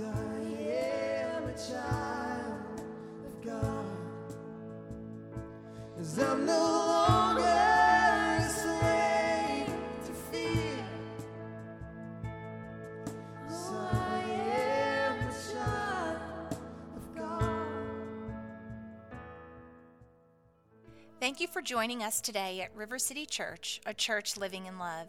I am a child of God. 'Cause I'm no longer a slave to fear. I am a child of God. Thank you for joining us today at River City Church, a church living in love.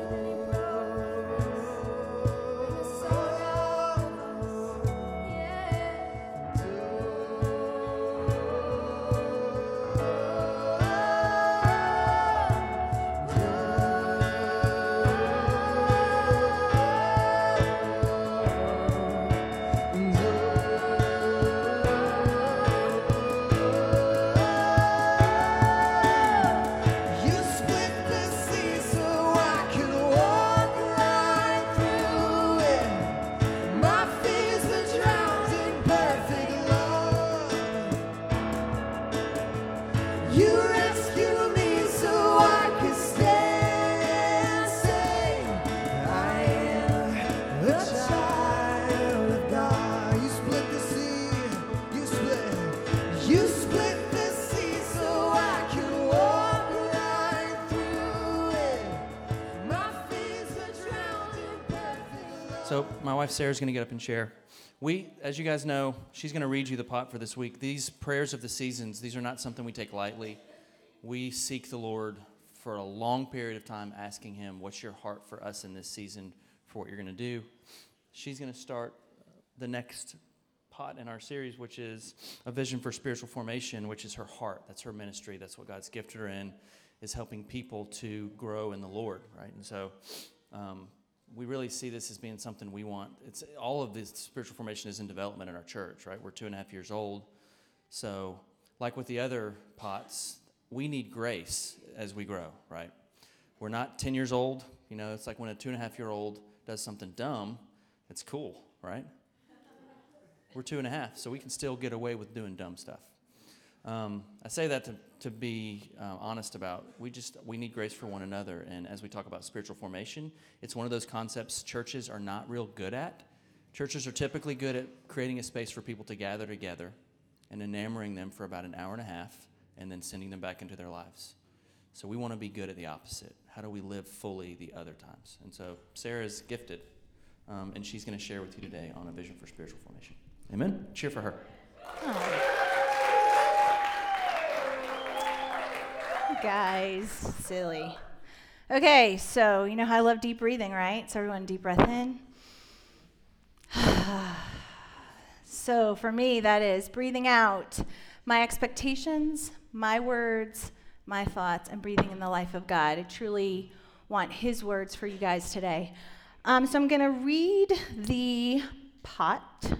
wife Sarah's going to get up and share. We, as you guys know, she's going to read you the pot for this week. These prayers of the seasons, these are not something we take lightly. We seek the Lord for a long period of time, asking Him, "What's your heart for us in this season? For what you're going to do?" She's going to start the next pot in our series, which is a vision for spiritual formation, which is her heart. That's her ministry. That's what God's gifted her in, is helping people to grow in the Lord, right? And so. Um, we really see this as being something we want. It's all of this spiritual formation is in development in our church, right? We're two and a half years old, so like with the other pots, we need grace as we grow, right? We're not ten years old. You know, it's like when a two and a half year old does something dumb, it's cool, right? We're two and a half, so we can still get away with doing dumb stuff. Um, I say that to, to be uh, honest about. We just we need grace for one another, and as we talk about spiritual formation, it's one of those concepts churches are not real good at. Churches are typically good at creating a space for people to gather together and enamoring them for about an hour and a half, and then sending them back into their lives. So we want to be good at the opposite. How do we live fully the other times? And so Sarah's gifted, um, and she's going to share with you today on a vision for spiritual formation. Amen. Cheer for her. Guys, silly. Okay, so you know how I love deep breathing, right? So everyone, deep breath in. so for me, that is breathing out my expectations, my words, my thoughts, and breathing in the life of God. I truly want His words for you guys today. Um, so I'm going to read the pot,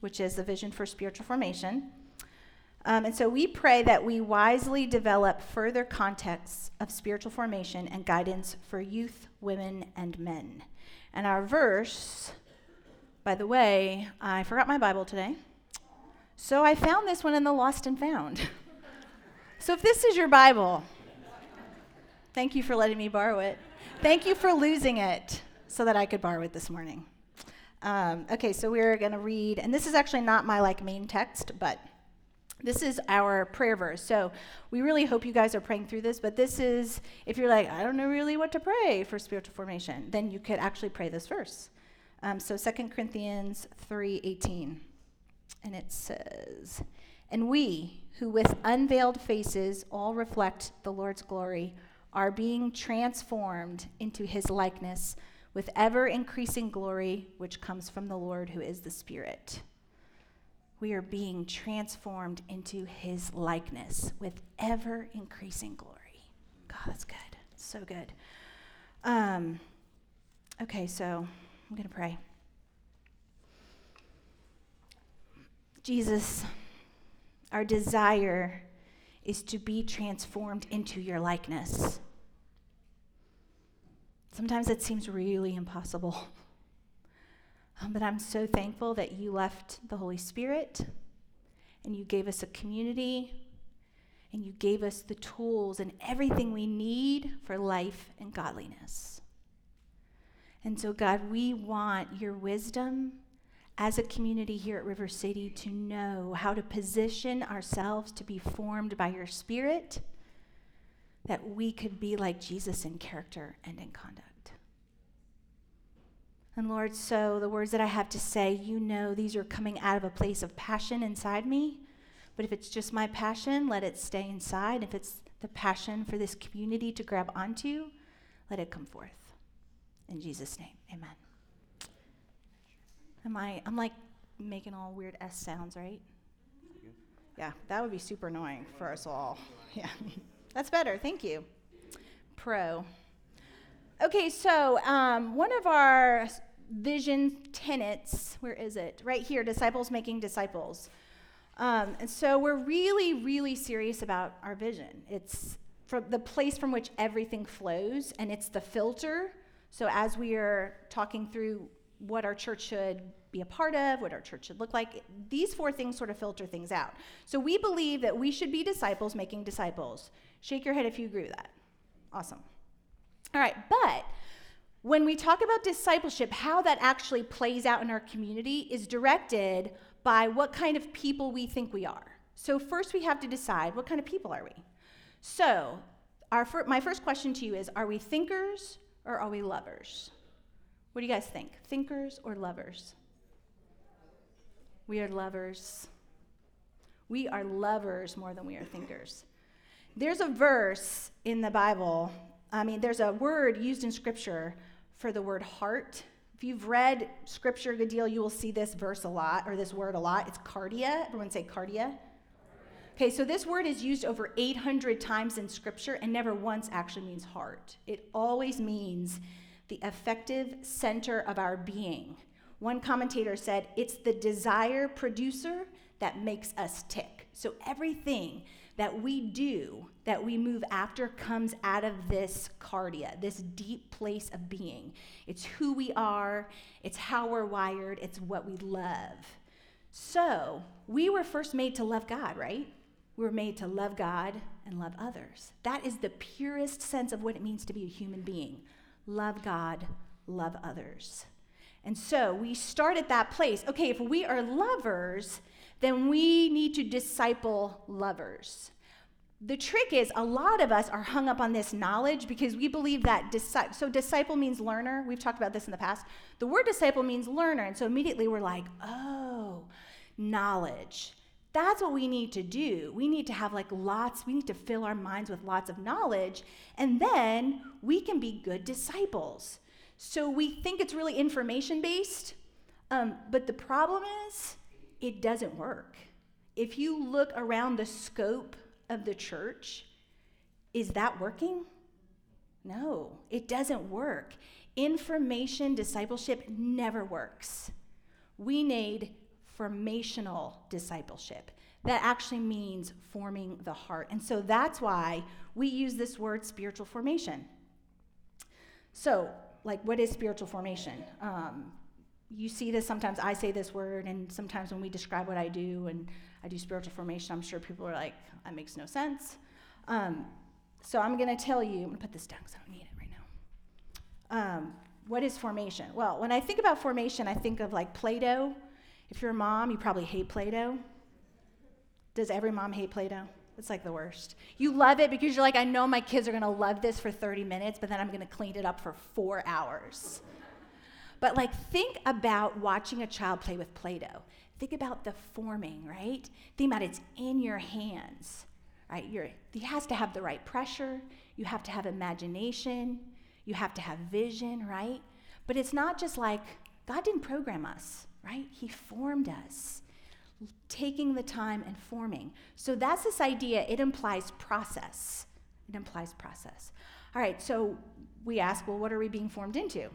which is the vision for spiritual formation. Um, and so we pray that we wisely develop further contexts of spiritual formation and guidance for youth, women, and men. And our verse, by the way, I forgot my Bible today. So I found this one in the Lost and Found. so if this is your Bible, thank you for letting me borrow it. Thank you for losing it so that I could borrow it this morning. Um, okay, so we're going to read, and this is actually not my like main text, but this is our prayer verse. So we really hope you guys are praying through this, but this is, if you're like, I don't know really what to pray for spiritual formation, then you could actually pray this verse. Um, so 2 Corinthians 3.18, and it says, And we, who with unveiled faces all reflect the Lord's glory, are being transformed into his likeness with ever increasing glory, which comes from the Lord who is the Spirit we are being transformed into his likeness with ever increasing glory. God, that's good. So good. Um, okay, so I'm going to pray. Jesus, our desire is to be transformed into your likeness. Sometimes it seems really impossible. Um, but I'm so thankful that you left the Holy Spirit and you gave us a community and you gave us the tools and everything we need for life and godliness. And so, God, we want your wisdom as a community here at River City to know how to position ourselves to be formed by your Spirit, that we could be like Jesus in character and in conduct. And Lord, so the words that I have to say, you know these are coming out of a place of passion inside me. But if it's just my passion, let it stay inside. If it's the passion for this community to grab onto, let it come forth. In Jesus' name, amen. Am I, I'm like making all weird S sounds, right? Yeah, that would be super annoying for us all. Yeah, that's better. Thank you. Pro. Okay, so um, one of our vision tenets, where is it? Right here, disciples making disciples. Um, and so we're really, really serious about our vision. It's from the place from which everything flows, and it's the filter. So as we are talking through what our church should be a part of, what our church should look like, these four things sort of filter things out. So we believe that we should be disciples making disciples. Shake your head if you agree with that. Awesome. All right, but when we talk about discipleship, how that actually plays out in our community is directed by what kind of people we think we are. So, first we have to decide what kind of people are we? So, fir- my first question to you is Are we thinkers or are we lovers? What do you guys think? Thinkers or lovers? We are lovers. We are lovers more than we are thinkers. There's a verse in the Bible, I mean, there's a word used in Scripture for the word heart. If you've read scripture a good deal, you will see this verse a lot, or this word a lot. It's cardia. Everyone say cardia. Okay, so this word is used over 800 times in scripture and never once actually means heart. It always means the effective center of our being. One commentator said, it's the desire producer that makes us tick. So everything that we do, that we move after, comes out of this cardia, this deep place of being. It's who we are, it's how we're wired, it's what we love. So, we were first made to love God, right? We were made to love God and love others. That is the purest sense of what it means to be a human being love God, love others. And so we start at that place. Okay, if we are lovers, then we need to disciple lovers. The trick is, a lot of us are hung up on this knowledge because we believe that disciple. So, disciple means learner. We've talked about this in the past. The word disciple means learner. And so, immediately we're like, oh, knowledge. That's what we need to do. We need to have like lots, we need to fill our minds with lots of knowledge, and then we can be good disciples. So, we think it's really information based, um, but the problem is, it doesn't work. If you look around the scope of the church, is that working? No, it doesn't work. Information discipleship never works. We need formational discipleship. That actually means forming the heart. And so that's why we use this word spiritual formation. So, like, what is spiritual formation? Um, you see this sometimes i say this word and sometimes when we describe what i do and i do spiritual formation i'm sure people are like that makes no sense. Um, so i'm going to tell you i'm going to put this down because i don't need it right now. Um, what is formation? Well when i think about formation i think of like play-doh. If you're a mom you probably hate play-doh. Does every mom hate play-doh? It's like the worst. You love it because you're like i know my kids are going to love this for 30 minutes but then i'm going to clean it up for four hours but like, think about watching a child play with Play Doh. Think about the forming, right? Think about it's in your hands, right? You're, has to have the right pressure. You have to have imagination. You have to have vision, right? But it's not just like God didn't program us, right? He formed us, taking the time and forming. So that's this idea. It implies process. It implies process. All right, so we ask, well, what are we being formed into?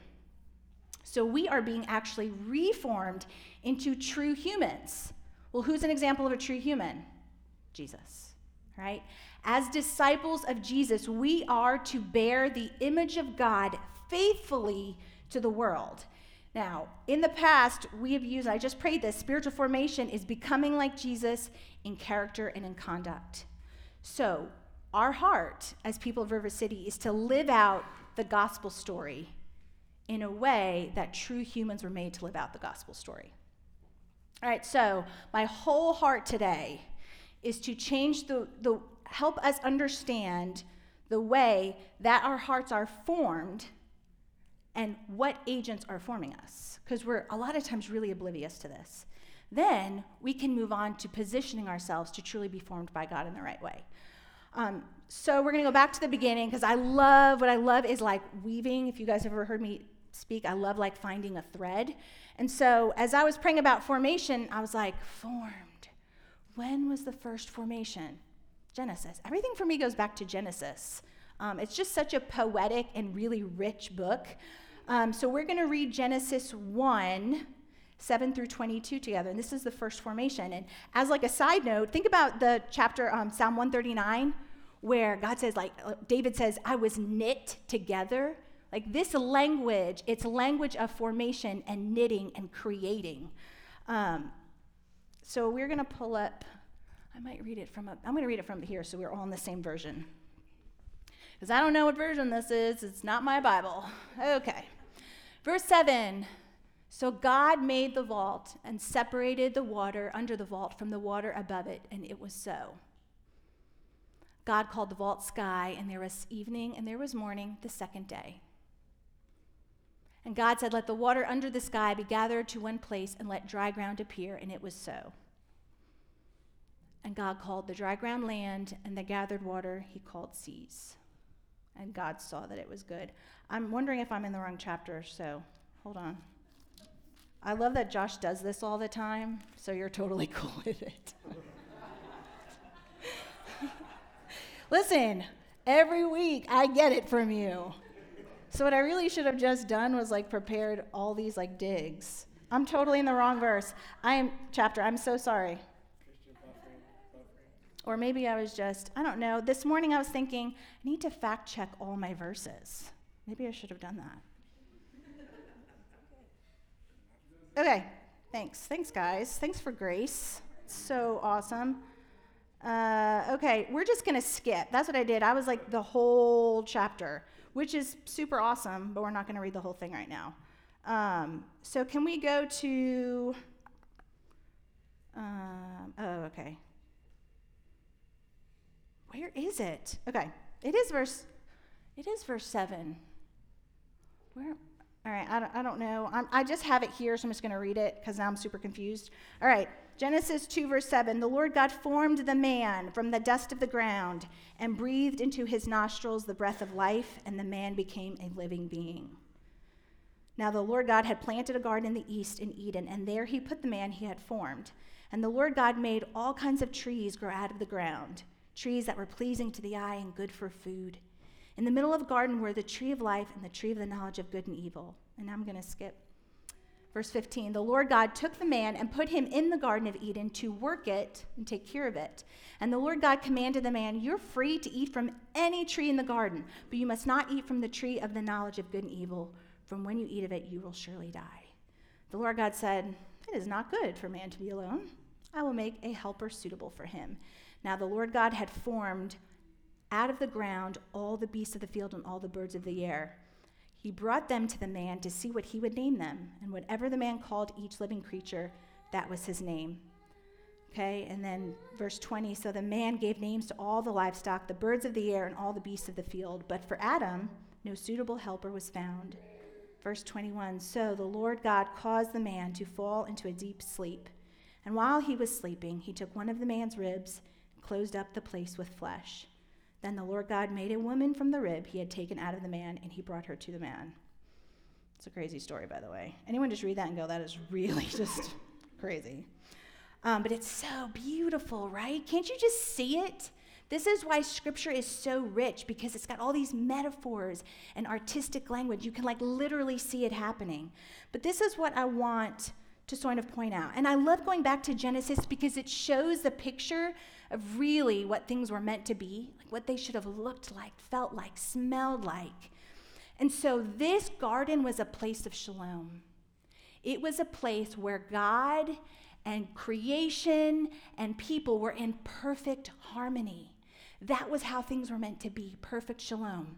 So we are being actually reformed into true humans. Well, who's an example of a true human? Jesus, right? As disciples of Jesus, we are to bear the image of God faithfully to the world. Now, in the past, we have used, I just prayed this, spiritual formation is becoming like Jesus in character and in conduct. So, our heart as people of River City is to live out the gospel story in a way that true humans were made to live out the gospel story. All right, so my whole heart today is to change the, the help us understand the way that our hearts are formed and what agents are forming us because we're a lot of times really oblivious to this. Then we can move on to positioning ourselves to truly be formed by god in the right way. Um, so we're going to go back to the beginning because i love what i love is like weaving. If you guys have ever heard me speak i love like finding a thread and so as i was praying about formation i was like formed when was the first formation genesis everything for me goes back to genesis um, it's just such a poetic and really rich book um, so we're going to read Genesis 1, 7 through 22 together. And this is the first formation. And as like a side note, think about the chapter, um, Psalm 139, where God says, like, uh, David says, I was knit together. Like this language, it's language of formation and knitting and creating. Um, so we're going to pull up, I might read it from, a, I'm going to read it from here so we're all in the same version. Because I don't know what version this is, it's not my Bible. Okay. Verse 7 So God made the vault and separated the water under the vault from the water above it, and it was so. God called the vault sky, and there was evening and there was morning the second day. And God said, Let the water under the sky be gathered to one place, and let dry ground appear, and it was so. And God called the dry ground land, and the gathered water he called seas. And God saw that it was good. I'm wondering if I'm in the wrong chapter, so hold on. I love that Josh does this all the time, so you're totally cool with it. Listen, every week I get it from you. So what I really should have just done was like prepared all these like digs. I'm totally in the wrong verse. I am chapter. I'm so sorry. Or maybe I was just, I don't know. This morning I was thinking, I need to fact check all my verses. Maybe I should have done that. Okay, thanks. Thanks, guys. Thanks for grace. so awesome. Uh, okay, we're just going to skip. That's what I did. I was like the whole chapter, which is super awesome, but we're not going to read the whole thing right now. Um, so, can we go to. Um, oh, okay. Where is it? Okay, it is verse. It is verse seven. Where? All right, I don't, I don't know. I'm, i just have it here, so I'm just going to read it because now I'm super confused. All right, Genesis 2, verse 7. The Lord God formed the man from the dust of the ground and breathed into his nostrils the breath of life, and the man became a living being. Now the Lord God had planted a garden in the east in Eden, and there he put the man he had formed. And the Lord God made all kinds of trees grow out of the ground, trees that were pleasing to the eye and good for food. In the middle of the garden were the tree of life and the tree of the knowledge of good and evil. And I'm going to skip. Verse 15 The Lord God took the man and put him in the Garden of Eden to work it and take care of it. And the Lord God commanded the man, You're free to eat from any tree in the garden, but you must not eat from the tree of the knowledge of good and evil. From when you eat of it, you will surely die. The Lord God said, It is not good for man to be alone. I will make a helper suitable for him. Now the Lord God had formed out of the ground all the beasts of the field and all the birds of the air. He brought them to the man to see what he would name them. And whatever the man called each living creature, that was his name. Okay, and then verse 20 so the man gave names to all the livestock, the birds of the air, and all the beasts of the field. But for Adam, no suitable helper was found. Verse 21 So the Lord God caused the man to fall into a deep sleep. And while he was sleeping, he took one of the man's ribs and closed up the place with flesh. Then the Lord God made a woman from the rib he had taken out of the man, and he brought her to the man. It's a crazy story, by the way. Anyone just read that and go, that is really just crazy. Um, but it's so beautiful, right? Can't you just see it? This is why scripture is so rich because it's got all these metaphors and artistic language. You can like literally see it happening. But this is what I want to sort of point out. And I love going back to Genesis because it shows the picture of really what things were meant to be, what they should have looked like, felt like, smelled like. And so this garden was a place of shalom. It was a place where God and creation and people were in perfect harmony. That was how things were meant to be perfect shalom.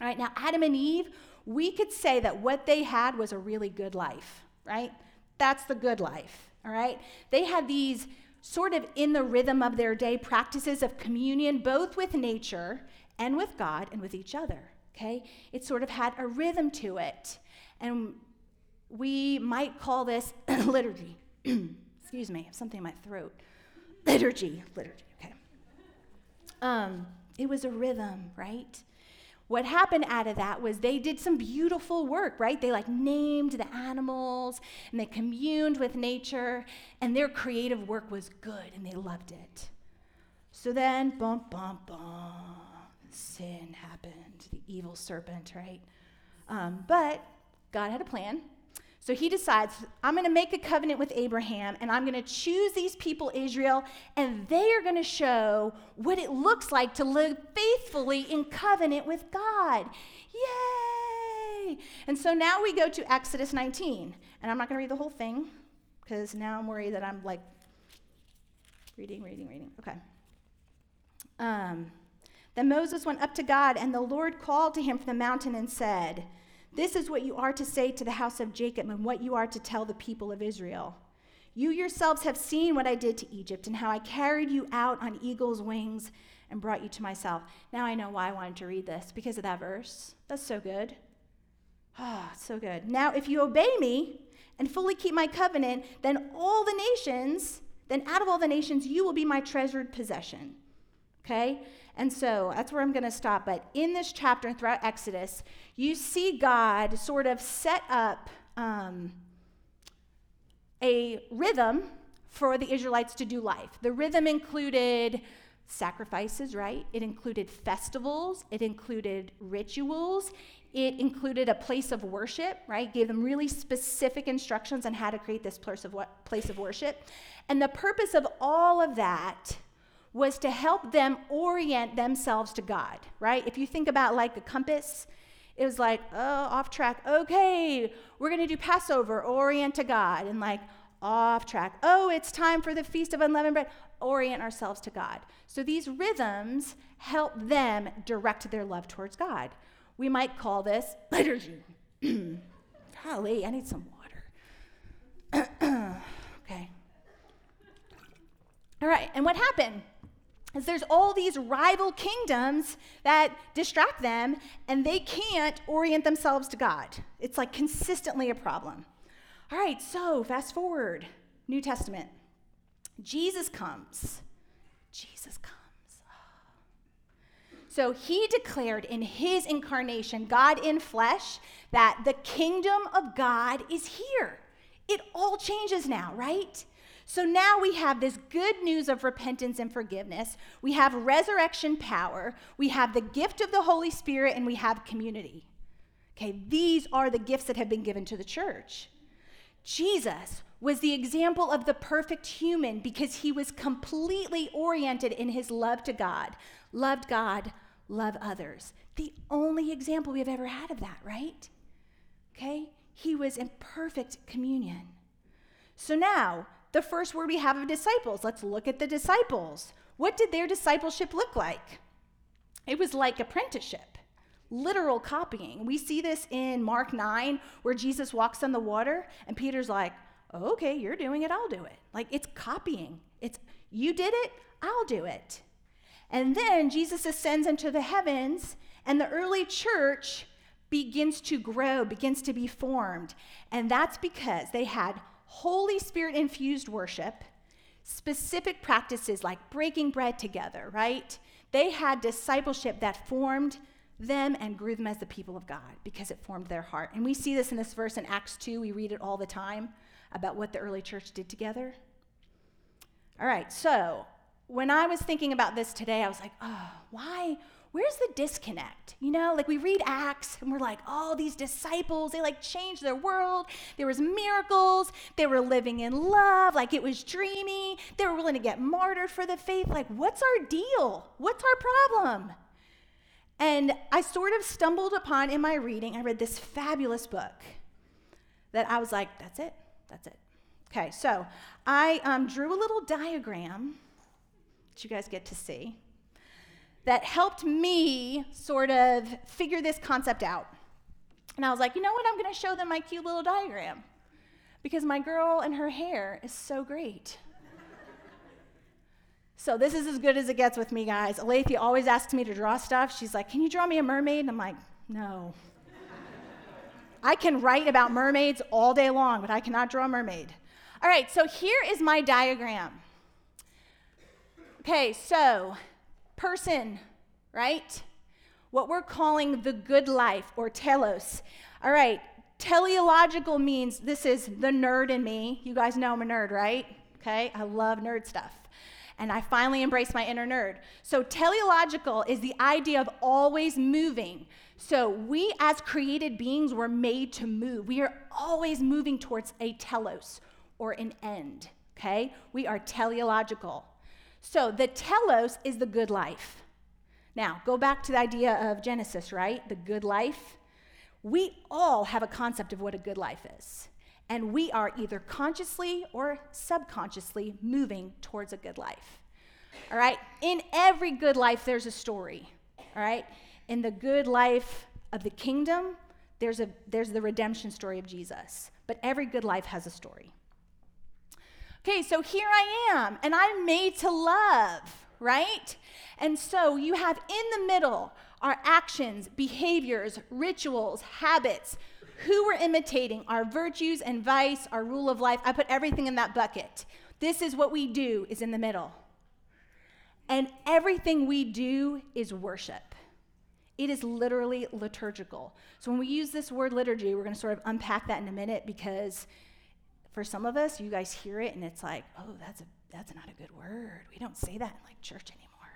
All right, now Adam and Eve, we could say that what they had was a really good life, right? That's the good life, all right? They had these sort of in the rhythm of their day practices of communion, both with nature and with God and with each other, okay? It sort of had a rhythm to it. And we might call this liturgy. Excuse me, something in my throat. Liturgy, liturgy, okay. Um, it was a rhythm, right? What happened out of that was they did some beautiful work, right? They like named the animals and they communed with nature, and their creative work was good and they loved it. So then, bum, bum, bum, sin happened, the evil serpent, right? Um, but God had a plan. So he decides, I'm going to make a covenant with Abraham and I'm going to choose these people, Israel, and they are going to show what it looks like to live faithfully in covenant with God. Yay! And so now we go to Exodus 19. And I'm not going to read the whole thing because now I'm worried that I'm like reading, reading, reading. Okay. Um, then Moses went up to God, and the Lord called to him from the mountain and said, this is what you are to say to the house of Jacob and what you are to tell the people of Israel. You yourselves have seen what I did to Egypt and how I carried you out on eagle's wings and brought you to myself. Now I know why I wanted to read this because of that verse. That's so good. Ah, oh, so good. Now, if you obey me and fully keep my covenant, then all the nations, then out of all the nations, you will be my treasured possession. Okay? And so that's where I'm going to stop. But in this chapter and throughout Exodus, you see God sort of set up um, a rhythm for the Israelites to do life. The rhythm included sacrifices, right? It included festivals, it included rituals, it included a place of worship, right? Gave them really specific instructions on how to create this place of, place of worship. And the purpose of all of that was to help them orient themselves to God, right? If you think about like a compass, it was like, oh, off track. Okay, we're going to do Passover, orient to God. And like, off track. Oh, it's time for the Feast of Unleavened Bread. Orient ourselves to God. So these rhythms help them direct their love towards God. We might call this liturgy. Golly, I need some water. okay. All right, and what happened? Is there's all these rival kingdoms that distract them and they can't orient themselves to God. It's like consistently a problem. All right, so fast forward, New Testament. Jesus comes. Jesus comes. Oh. So he declared in his incarnation, God in flesh, that the kingdom of God is here. It all changes now, right? So now we have this good news of repentance and forgiveness. We have resurrection power. We have the gift of the Holy Spirit, and we have community. Okay, these are the gifts that have been given to the church. Jesus was the example of the perfect human because he was completely oriented in his love to God, loved God, loved others. The only example we have ever had of that, right? Okay? He was in perfect communion. So now, the first word we have of disciples. Let's look at the disciples. What did their discipleship look like? It was like apprenticeship, literal copying. We see this in Mark 9, where Jesus walks on the water, and Peter's like, okay, you're doing it, I'll do it. Like it's copying. It's you did it, I'll do it. And then Jesus ascends into the heavens, and the early church begins to grow, begins to be formed. And that's because they had Holy Spirit infused worship, specific practices like breaking bread together, right? They had discipleship that formed them and grew them as the people of God because it formed their heart. And we see this in this verse in Acts 2. We read it all the time about what the early church did together. All right, so when I was thinking about this today, I was like, oh, why, where's the disconnect? You know, like we read Acts and we're like, oh, these disciples, they like changed their world. There was miracles. They were living in love. Like it was dreamy. They were willing to get martyred for the faith. Like, what's our deal? What's our problem? And I sort of stumbled upon in my reading, I read this fabulous book that I was like, that's it, that's it. Okay, so I um, drew a little diagram that you guys get to see that helped me sort of figure this concept out. And I was like, you know what? I'm going to show them my cute little diagram because my girl and her hair is so great. so this is as good as it gets with me, guys. Alethea always asks me to draw stuff. She's like, can you draw me a mermaid? And I'm like, no. I can write about mermaids all day long, but I cannot draw a mermaid. All right, so here is my diagram. Okay, so person, right? What we're calling the good life or telos. All right, teleological means this is the nerd in me. You guys know I'm a nerd, right? Okay, I love nerd stuff. And I finally embraced my inner nerd. So, teleological is the idea of always moving. So, we as created beings were made to move. We are always moving towards a telos or an end. Okay? We are teleological. So the telos is the good life. Now, go back to the idea of Genesis, right? The good life. We all have a concept of what a good life is. And we are either consciously or subconsciously moving towards a good life. All right? In every good life, there's a story. All right? In the good life of the kingdom, there's, a, there's the redemption story of Jesus. But every good life has a story. Okay, so here I am, and I'm made to love, right? And so you have in the middle our actions, behaviors, rituals, habits, who we're imitating, our virtues and vice, our rule of life. I put everything in that bucket. This is what we do, is in the middle. And everything we do is worship. It is literally liturgical. So when we use this word liturgy, we're going to sort of unpack that in a minute because for some of us, you guys hear it and it's like, oh, that's, a, that's not a good word. We don't say that in like church anymore.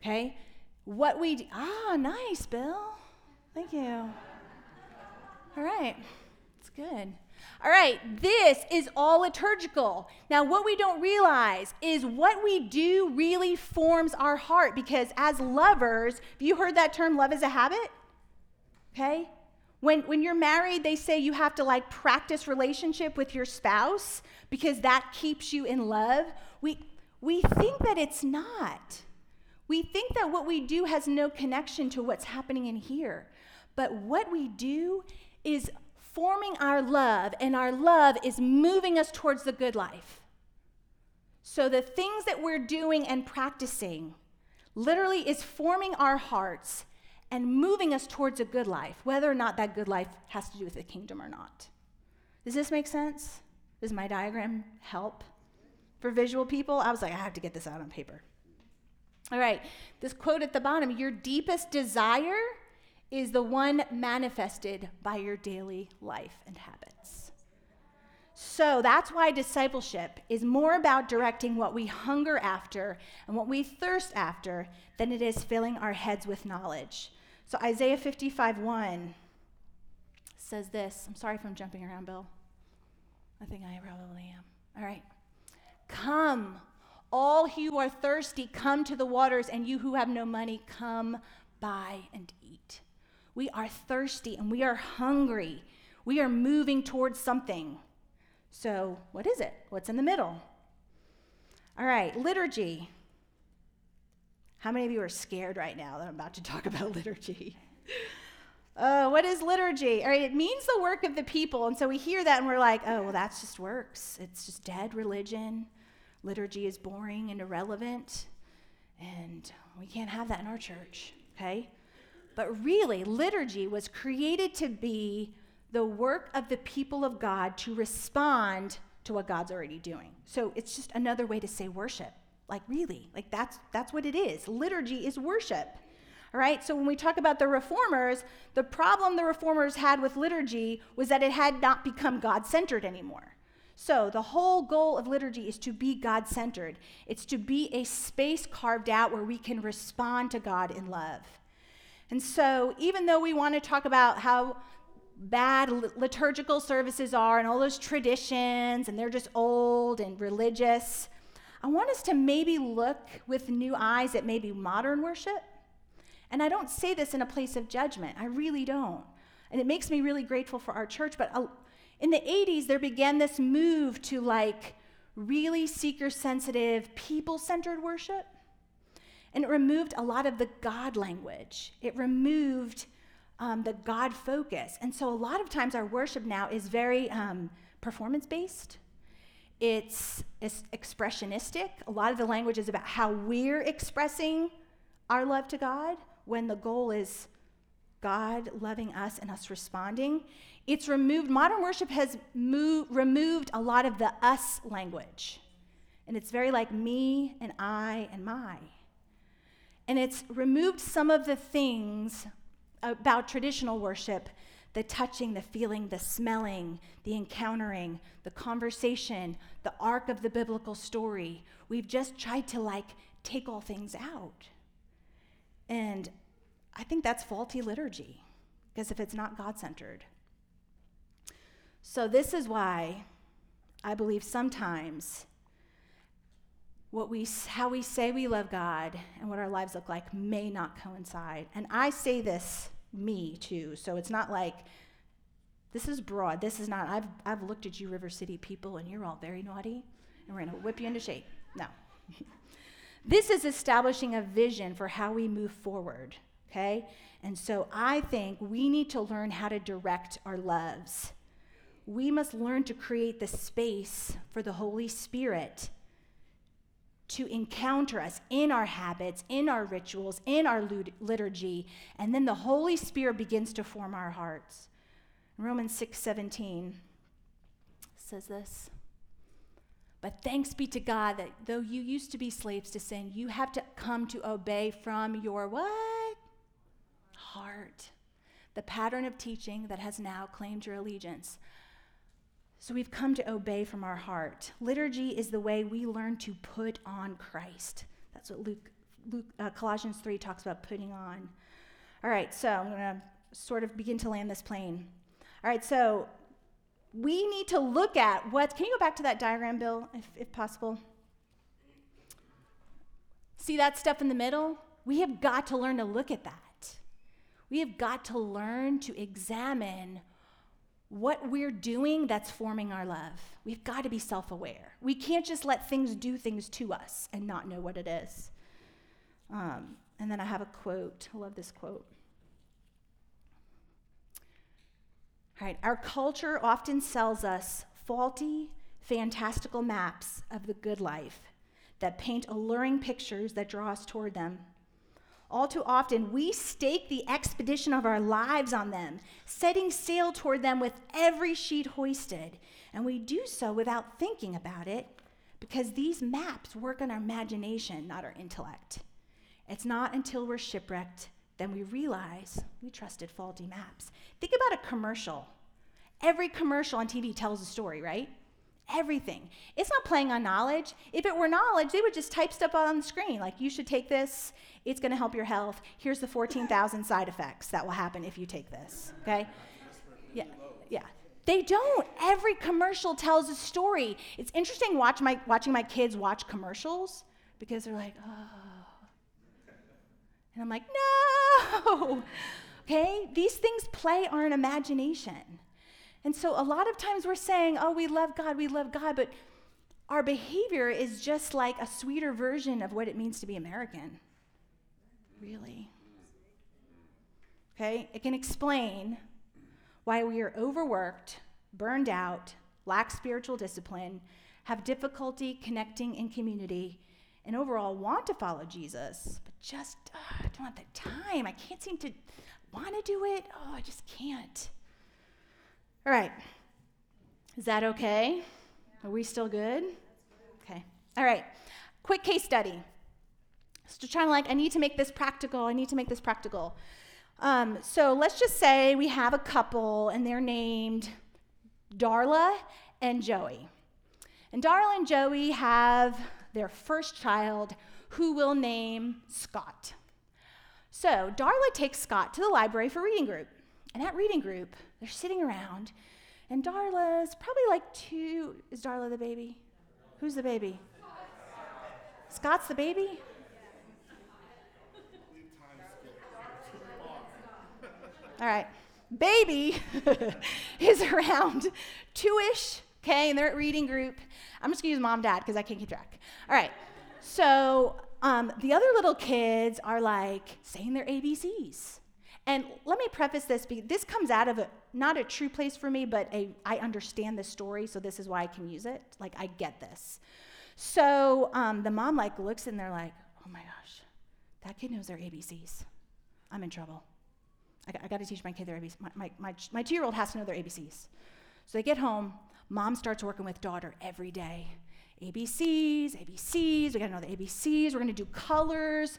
Okay? What we do, ah, nice, Bill. Thank you. All right, it's good. All right, this is all liturgical. Now, what we don't realize is what we do really forms our heart because as lovers, have you heard that term, love is a habit? Okay? When, when you're married, they say you have to like practice relationship with your spouse because that keeps you in love. We, we think that it's not. We think that what we do has no connection to what's happening in here. But what we do is forming our love, and our love is moving us towards the good life. So the things that we're doing and practicing literally is forming our hearts and moving us towards a good life, whether or not that good life has to do with the kingdom or not. Does this make sense? Does my diagram help? For visual people, I was like, I have to get this out on paper. All right, this quote at the bottom your deepest desire is the one manifested by your daily life and habits. So that's why discipleship is more about directing what we hunger after and what we thirst after than it is filling our heads with knowledge. So Isaiah 55 1 says this. I'm sorry if I'm jumping around, Bill. I think I probably am. All right. Come, all who are thirsty, come to the waters, and you who have no money, come buy and eat. We are thirsty and we are hungry. We are moving towards something. So, what is it? What's in the middle? All right, liturgy. How many of you are scared right now that I'm about to talk about liturgy? Uh, what is liturgy? All right, it means the work of the people. And so we hear that and we're like, oh, well, that's just works. It's just dead religion. Liturgy is boring and irrelevant. And we can't have that in our church, okay? But really, liturgy was created to be the work of the people of God to respond to what God's already doing. So it's just another way to say worship. Like really, like that's that's what it is. Liturgy is worship. All right? So when we talk about the reformers, the problem the reformers had with liturgy was that it had not become God-centered anymore. So, the whole goal of liturgy is to be God centered. It's to be a space carved out where we can respond to God in love. And so, even though we want to talk about how bad liturgical services are and all those traditions and they're just old and religious, I want us to maybe look with new eyes at maybe modern worship. And I don't say this in a place of judgment, I really don't. And it makes me really grateful for our church, but in the 80s, there began this move to like really seeker sensitive, people centered worship. And it removed a lot of the God language. It removed um, the God focus. And so a lot of times our worship now is very um, performance based. It's, expressionistic. A lot of the language is about how we're expressing our love to God when the goal is God loving us and us responding. It's removed, modern worship has moved, removed a lot of the us language. And it's very like me and I and my. And it's removed some of the things about traditional worship the touching, the feeling, the smelling, the encountering, the conversation, the arc of the biblical story. We've just tried to like take all things out. And I think that's faulty liturgy, because if it's not God centered. So, this is why I believe sometimes what we, how we say we love God and what our lives look like may not coincide. And I say this, me too, so it's not like this is broad. This is not, I've, I've looked at you, River City people, and you're all very naughty, and we're going to whip you into shape. No. this is establishing a vision for how we move forward, okay? And so I think we need to learn how to direct our loves we must learn to create the space for the Holy Spirit to encounter us in our habits, in our rituals, in our liturgy, and then the Holy Spirit begins to form our hearts. Romans 6:17 says this. But thanks be to God that though you used to be slaves to sin, you have to come to obey from your what? Heart. The pattern of teaching that has now claimed your allegiance. So we've come to obey from our heart. Liturgy is the way we learn to put on Christ. That's what Luke, Luke uh, Colossians 3 talks about putting on. All right, so I'm going to sort of begin to land this plane. All right, so we need to look at what. Can you go back to that diagram, Bill, if, if possible? See that stuff in the middle? We have got to learn to look at that. We have got to learn to examine what we're doing that's forming our love. We've got to be self aware. We can't just let things do things to us and not know what it is. Um, and then I have a quote. I love this quote. All right, our culture often sells us faulty, fantastical maps of the good life that paint alluring pictures that draw us toward them all too often, we stake the expedition of our lives on them, setting sail toward them with every sheet hoisted. And we do so without thinking about it because these maps work on our imagination, not our intellect. It's not until we're shipwrecked then we realize we trusted faulty maps. Think about a commercial. Every commercial on TV tells a story, right? Everything. It's not playing on knowledge. If it were knowledge, they would just type stuff on the screen like, you should take this, it's going to help your health. Here's the 14,000 side effects that will happen if you take this, okay? Yeah, yeah. They don't. Every commercial tells a story. It's interesting watch my, watching my kids watch commercials because they're like, oh. And I'm like, no. Okay? These things play our imagination. And so a lot of times we're saying, oh, we love God, we love God, but our behavior is just like a sweeter version of what it means to be American. Really? Okay? It can explain why we are overworked, burned out, lack spiritual discipline, have difficulty connecting in community, and overall want to follow Jesus, but just I don't have the time. I can't seem to want to do it. Oh, I just can't. All right. Is that okay? Are we still good? Okay. All right. Quick case study. So trying to like, I need to make this practical. I need to make this practical. Um, so let's just say we have a couple and they're named Darla and Joey. And Darla and Joey have their first child, who will name Scott. So Darla takes Scott to the library for reading group. And at reading group, they're sitting around, and Darla's probably like two. Is Darla the baby? Who's the baby? Scott's the baby? All right. Baby is around two ish, okay, and they're at reading group. I'm just gonna use mom, dad, because I can't keep track. All right. So um, the other little kids are like saying their ABCs. And let me preface this because this comes out of a not a true place for me, but a I understand this story, so this is why I can use it. Like I get this. So um, the mom like looks and they're like, oh my gosh, that kid knows their ABCs. I'm in trouble. I, I got to teach my kid their ABCs. My, my, my, my two year old has to know their ABCs. So they get home, mom starts working with daughter every day. ABCs, ABCs, we got to know the ABCs, we're to do colors.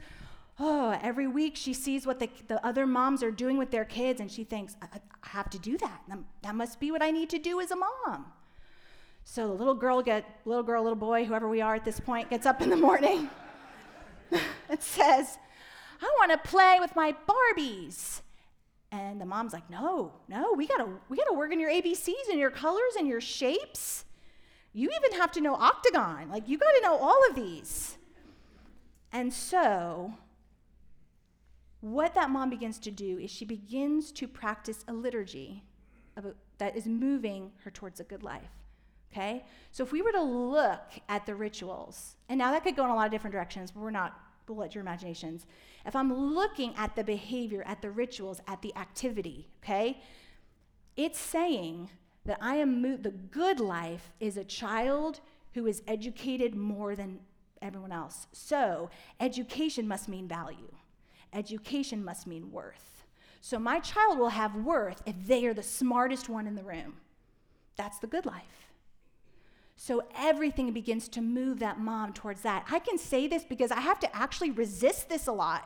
Oh, every week she sees what the, the other moms are doing with their kids and she thinks, I, I have to do that. That- must be what I need to do as a mom. So the little girl get little girl, little boy, whoever we are at this point, gets up in the morning and says, I want to play with my Barbies. And the mom's like, no, no, we gotta we gotta work on your ABCs and your colors and your shapes. You even have to know octagon. Like you gotta know all of these. And so what that mom begins to do is she begins to practice a liturgy a, that is moving her towards a good life. Okay? So if we were to look at the rituals, and now that could go in a lot of different directions, but we're not, we'll let your imaginations. If I'm looking at the behavior, at the rituals, at the activity, okay? It's saying that I am mo- the good life is a child who is educated more than everyone else. So, education must mean value. Education must mean worth. So, my child will have worth if they are the smartest one in the room. That's the good life. So everything begins to move that mom towards that. I can say this because I have to actually resist this a lot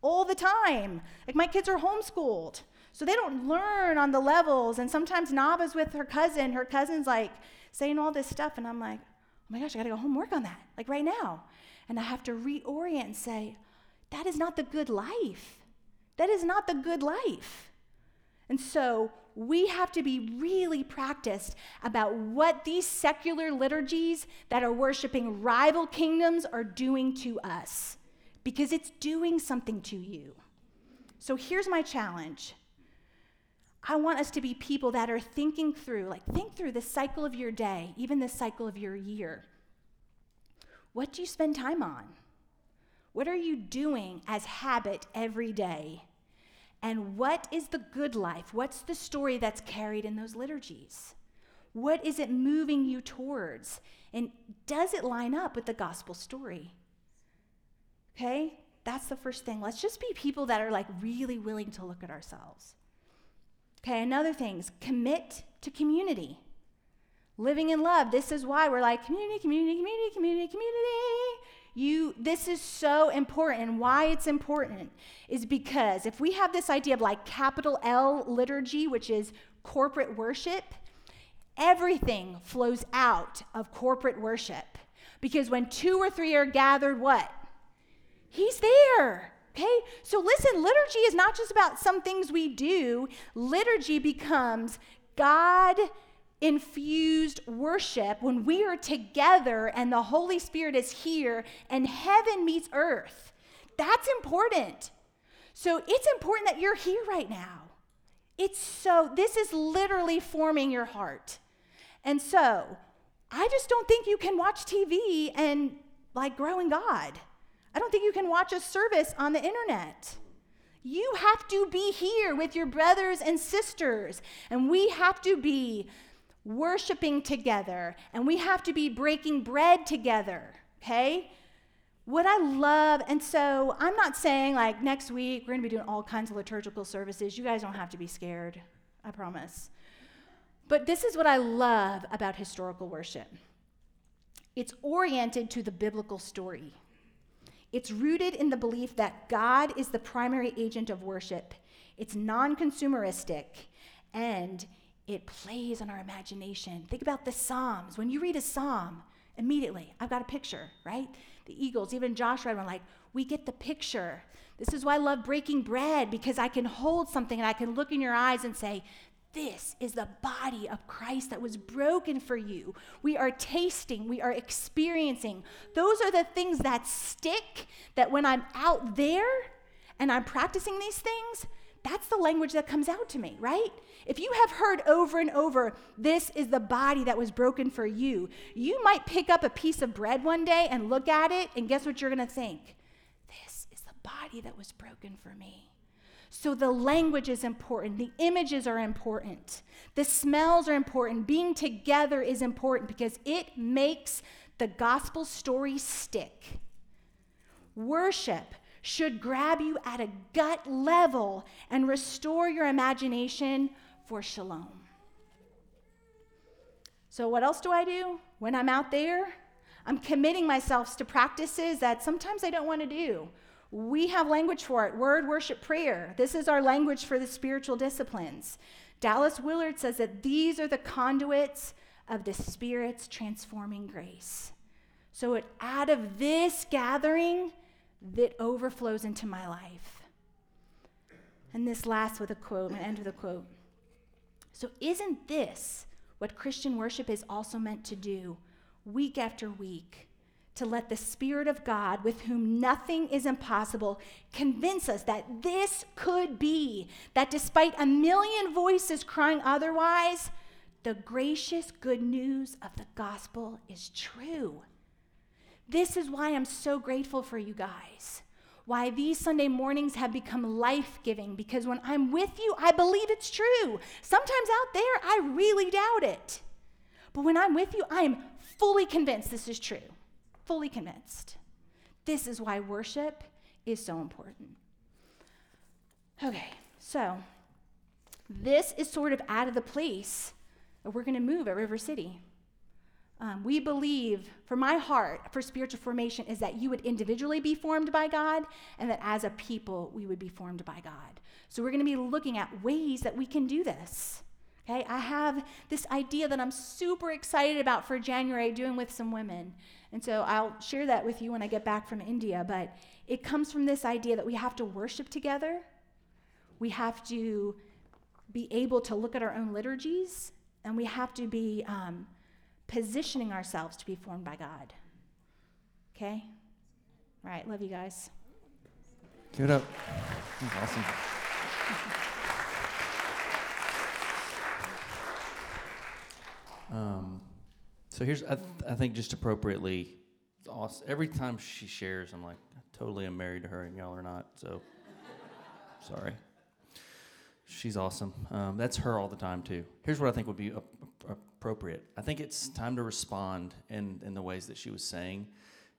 all the time. Like my kids are homeschooled, so they don't learn on the levels. And sometimes Nava's with her cousin. Her cousin's like saying all this stuff, and I'm like, oh my gosh, I gotta go home work on that, like right now. And I have to reorient and say, that is not the good life. That is not the good life. And so we have to be really practiced about what these secular liturgies that are worshiping rival kingdoms are doing to us because it's doing something to you. So here's my challenge. I want us to be people that are thinking through, like, think through the cycle of your day, even the cycle of your year. What do you spend time on? What are you doing as habit every day? And what is the good life? What's the story that's carried in those liturgies? What is it moving you towards? And does it line up with the gospel story? Okay? That's the first thing. Let's just be people that are like really willing to look at ourselves. Okay, another thing is commit to community. Living in love. This is why we're like community, community, community, community, community. You this is so important and why it's important is because if we have this idea of like capital L liturgy, which is corporate worship, everything flows out of corporate worship. Because when two or three are gathered, what? He's there. Okay? So listen, liturgy is not just about some things we do. Liturgy becomes God infused worship when we are together and the Holy Spirit is here and heaven meets earth. That's important. So it's important that you're here right now. It's so, this is literally forming your heart. And so I just don't think you can watch TV and like grow in God. I don't think you can watch a service on the internet. You have to be here with your brothers and sisters, and we have to be worshiping together, and we have to be breaking bread together, okay? What I love, and so I'm not saying like next week we're gonna be doing all kinds of liturgical services. You guys don't have to be scared, I promise. But this is what I love about historical worship it's oriented to the biblical story. It's rooted in the belief that God is the primary agent of worship. It's non consumeristic and it plays on our imagination. Think about the Psalms. When you read a psalm, immediately, I've got a picture, right? The eagles, even Josh read one, like, we get the picture. This is why I love breaking bread, because I can hold something and I can look in your eyes and say, this is the body of Christ that was broken for you. We are tasting, we are experiencing. Those are the things that stick, that when I'm out there and I'm practicing these things, that's the language that comes out to me, right? If you have heard over and over, this is the body that was broken for you, you might pick up a piece of bread one day and look at it, and guess what you're gonna think? This is the body that was broken for me. So the language is important, the images are important, the smells are important, being together is important because it makes the gospel story stick. Worship should grab you at a gut level and restore your imagination for shalom. So, what else do I do when I'm out there? I'm committing myself to practices that sometimes I don't want to do. We have language for it word, worship, prayer. This is our language for the spiritual disciplines. Dallas Willard says that these are the conduits of the Spirit's transforming grace. So, it, out of this gathering, that overflows into my life. And this last with a quote, I'm end with a quote. So, isn't this what Christian worship is also meant to do week after week? To let the Spirit of God, with whom nothing is impossible, convince us that this could be, that despite a million voices crying otherwise, the gracious good news of the gospel is true. This is why I'm so grateful for you guys. Why these Sunday mornings have become life giving, because when I'm with you, I believe it's true. Sometimes out there, I really doubt it. But when I'm with you, I am fully convinced this is true. Fully convinced. This is why worship is so important. Okay, so this is sort of out of the place that we're going to move at River City. Um, we believe, for my heart, for spiritual formation, is that you would individually be formed by God, and that as a people, we would be formed by God. So we're going to be looking at ways that we can do this. Okay, I have this idea that I'm super excited about for January doing with some women. And so I'll share that with you when I get back from India. But it comes from this idea that we have to worship together, we have to be able to look at our own liturgies, and we have to be. Um, positioning ourselves to be formed by God. Okay? All right, love you guys. Give it up. Awesome. Um, so here's, I, th- I think, just appropriately, awesome. every time she shares, I'm like, totally am married to her, and y'all are not. So, sorry. She's awesome. Um, that's her all the time too. Here's what I think would be appropriate. I think it's time to respond in in the ways that she was saying.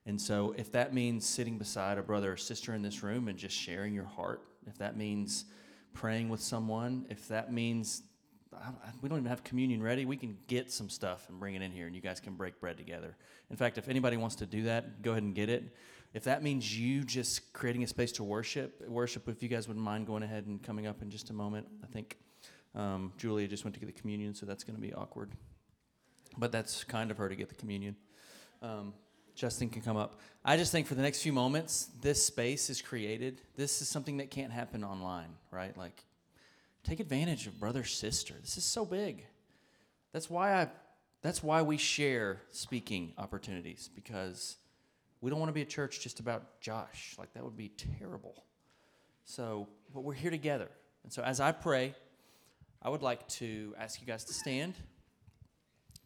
And so, if that means sitting beside a brother or sister in this room and just sharing your heart, if that means praying with someone, if that means we don't even have communion ready, we can get some stuff and bring it in here, and you guys can break bread together. In fact, if anybody wants to do that, go ahead and get it. If that means you just creating a space to worship, worship, if you guys wouldn't mind going ahead and coming up in just a moment. I think um, Julia just went to get the communion, so that's going to be awkward. But that's kind of her to get the communion. Um, Justin can come up. I just think for the next few moments, this space is created. This is something that can't happen online, right? Like, take advantage of brother sister. This is so big. That's why I. That's why we share speaking opportunities because we don't want to be a church just about Josh. Like, that would be terrible. So, but we're here together. And so, as I pray, I would like to ask you guys to stand,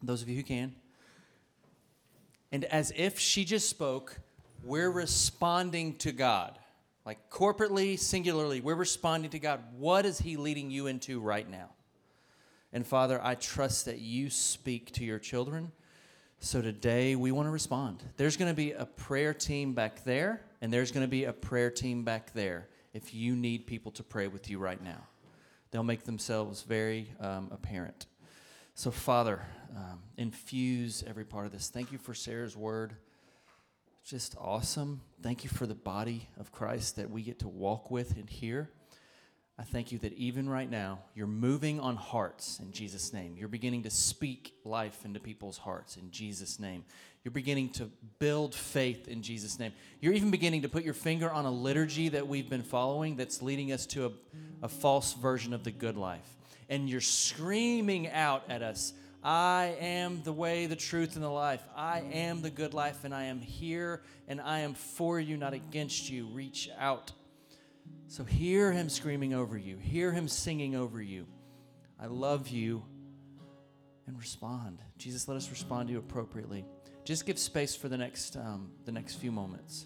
those of you who can. And as if she just spoke, we're responding to God. Like corporately, singularly, we're responding to God. What is He leading you into right now? And Father, I trust that you speak to your children so today we want to respond. There's going to be a prayer team back there, and there's going to be a prayer team back there if you need people to pray with you right now. They'll make themselves very um, apparent. So, Father, um, infuse every part of this. Thank you for Sara's word. Just awesome. Thank you for the body of Christ that we get to walk with and hear. I thank you that even right now, you're moving on hearts in Jesus' name. You're beginning to speak life into people's hearts in Jesus' name. You're beginning to build faith in Jesus' name. You're even beginning to put your finger on a liturgy that we've been following that's leading us to a, a false version of the good life. And you're screaming out at us, I am the way, the truth, and the life. I am the good life, and I am here, and I am for you, not against you. Reach out. So hear him screaming over you, hear him singing over you. I love you, and respond. Jesus, let us respond to you appropriately. Just give space for the next, um, the next few moments.